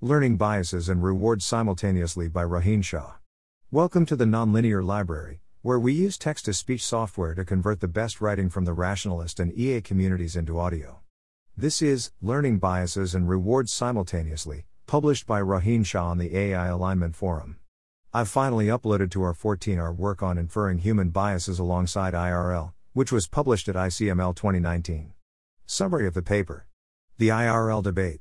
Learning Biases and Rewards Simultaneously by Rohin Shah. Welcome to the Nonlinear Library, where we use text to speech software to convert the best writing from the rationalist and EA communities into audio. This is Learning Biases and Rewards Simultaneously, published by Rohin Shah on the AI Alignment Forum. I've finally uploaded to our 14 our work on inferring human biases alongside IRL, which was published at ICML 2019. Summary of the paper The IRL debate.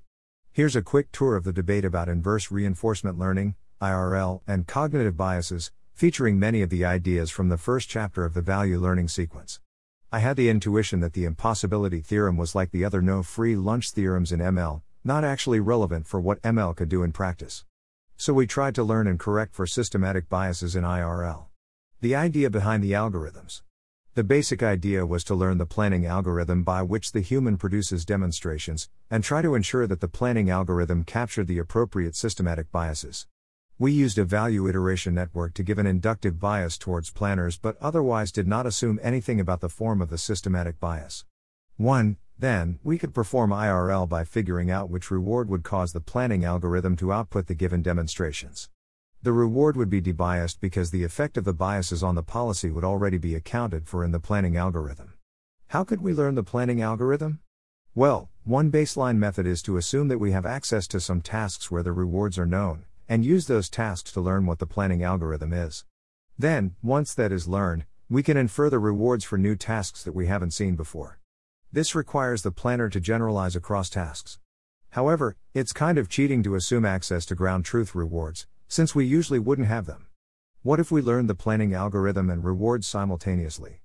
Here's a quick tour of the debate about inverse reinforcement learning, IRL, and cognitive biases, featuring many of the ideas from the first chapter of the value learning sequence. I had the intuition that the impossibility theorem was like the other no free lunch theorems in ML, not actually relevant for what ML could do in practice. So we tried to learn and correct for systematic biases in IRL. The idea behind the algorithms. The basic idea was to learn the planning algorithm by which the human produces demonstrations, and try to ensure that the planning algorithm captured the appropriate systematic biases. We used a value iteration network to give an inductive bias towards planners but otherwise did not assume anything about the form of the systematic bias. 1. Then, we could perform IRL by figuring out which reward would cause the planning algorithm to output the given demonstrations. The reward would be debiased because the effect of the biases on the policy would already be accounted for in the planning algorithm. How could we learn the planning algorithm? Well, one baseline method is to assume that we have access to some tasks where the rewards are known, and use those tasks to learn what the planning algorithm is. Then, once that is learned, we can infer the rewards for new tasks that we haven't seen before. This requires the planner to generalize across tasks. However, it's kind of cheating to assume access to ground truth rewards, since we usually wouldn't have them. What if we learned the planning algorithm and rewards simultaneously?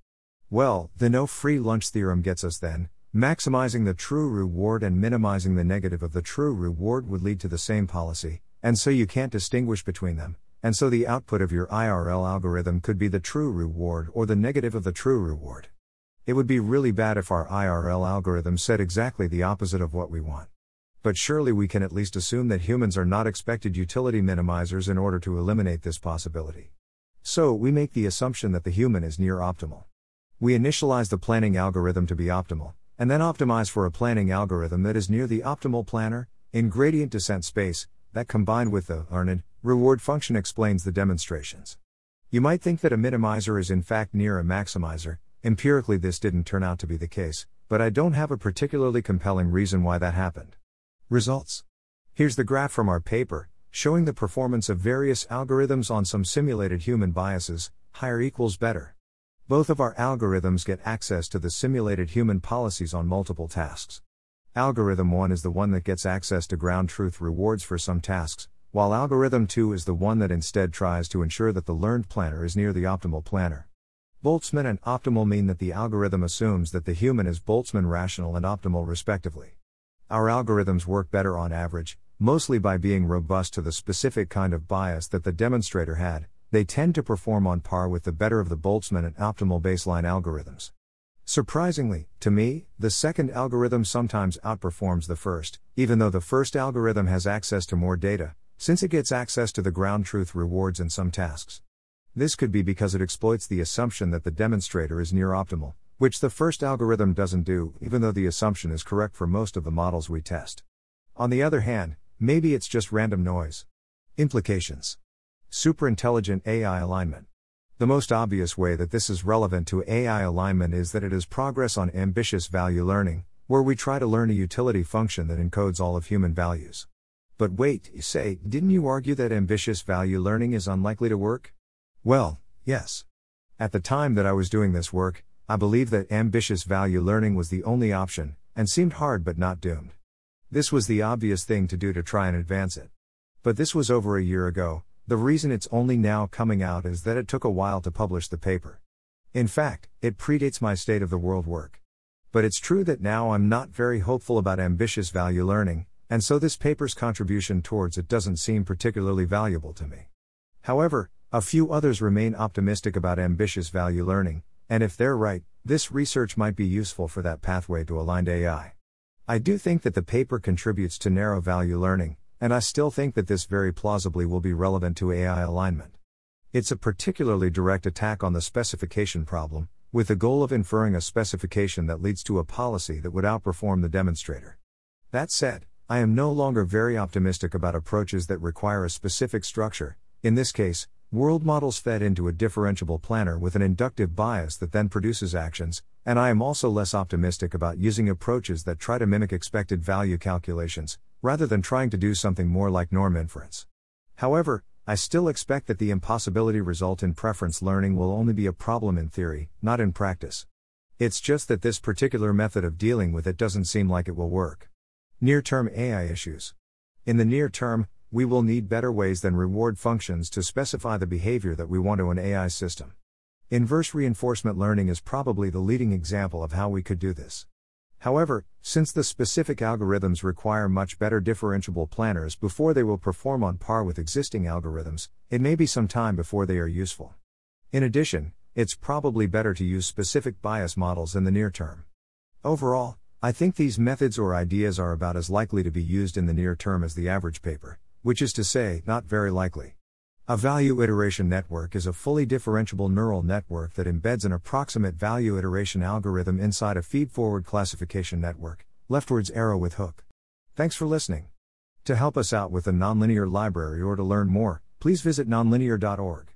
Well, the no free lunch theorem gets us then, maximizing the true reward and minimizing the negative of the true reward would lead to the same policy, and so you can't distinguish between them, and so the output of your IRL algorithm could be the true reward or the negative of the true reward. It would be really bad if our IRL algorithm said exactly the opposite of what we want but surely we can at least assume that humans are not expected utility minimizers in order to eliminate this possibility. So, we make the assumption that the human is near optimal. We initialize the planning algorithm to be optimal, and then optimize for a planning algorithm that is near the optimal planner, in gradient descent space, that combined with the learned reward function explains the demonstrations. You might think that a minimizer is in fact near a maximizer, empirically, this didn't turn out to be the case, but I don't have a particularly compelling reason why that happened. Results. Here's the graph from our paper, showing the performance of various algorithms on some simulated human biases, higher equals better. Both of our algorithms get access to the simulated human policies on multiple tasks. Algorithm 1 is the one that gets access to ground truth rewards for some tasks, while algorithm 2 is the one that instead tries to ensure that the learned planner is near the optimal planner. Boltzmann and optimal mean that the algorithm assumes that the human is Boltzmann rational and optimal respectively. Our algorithms work better on average, mostly by being robust to the specific kind of bias that the demonstrator had, they tend to perform on par with the better of the Boltzmann and optimal baseline algorithms. Surprisingly, to me, the second algorithm sometimes outperforms the first, even though the first algorithm has access to more data, since it gets access to the ground truth rewards in some tasks. This could be because it exploits the assumption that the demonstrator is near optimal, which the first algorithm doesn't do, even though the assumption is correct for most of the models we test. On the other hand, maybe it's just random noise. Implications Superintelligent AI alignment. The most obvious way that this is relevant to AI alignment is that it is progress on ambitious value learning, where we try to learn a utility function that encodes all of human values. But wait, you say, didn't you argue that ambitious value learning is unlikely to work? Well, yes. At the time that I was doing this work, I believe that ambitious value learning was the only option, and seemed hard but not doomed. This was the obvious thing to do to try and advance it. But this was over a year ago, the reason it's only now coming out is that it took a while to publish the paper. In fact, it predates my state of the world work. But it's true that now I'm not very hopeful about ambitious value learning, and so this paper's contribution towards it doesn't seem particularly valuable to me. However, a few others remain optimistic about ambitious value learning, and if they're right, this research might be useful for that pathway to aligned AI. I do think that the paper contributes to narrow value learning, and I still think that this very plausibly will be relevant to AI alignment. It's a particularly direct attack on the specification problem, with the goal of inferring a specification that leads to a policy that would outperform the demonstrator. That said, I am no longer very optimistic about approaches that require a specific structure, in this case, world models fed into a differentiable planner with an inductive bias that then produces actions, and I am also less optimistic about using approaches that try to mimic expected value calculations, rather than trying to do something more like norm inference. However, I still expect that the impossibility result in preference learning will only be a problem in theory, not in practice. It's just that this particular method of dealing with it doesn't seem like it will work. Near term AI issues. In the near term, we will need better ways than reward functions to specify the behavior that we want to an AI system. Inverse reinforcement learning is probably the leading example of how we could do this. However, since the specific algorithms require much better differentiable planners before they will perform on par with existing algorithms, it may be some time before they are useful. In addition, it's probably better to use specific bias models in the near term. Overall, I think these methods or ideas are about as likely to be used in the near term as the average paper, which is to say, not very likely. A value iteration network is a fully differentiable neural network that embeds an approximate value iteration algorithm inside a feed forward classification network, leftwards arrow with hook. Thanks for listening. To help us out with the nonlinear library or to learn more, please visit nonlinear.org.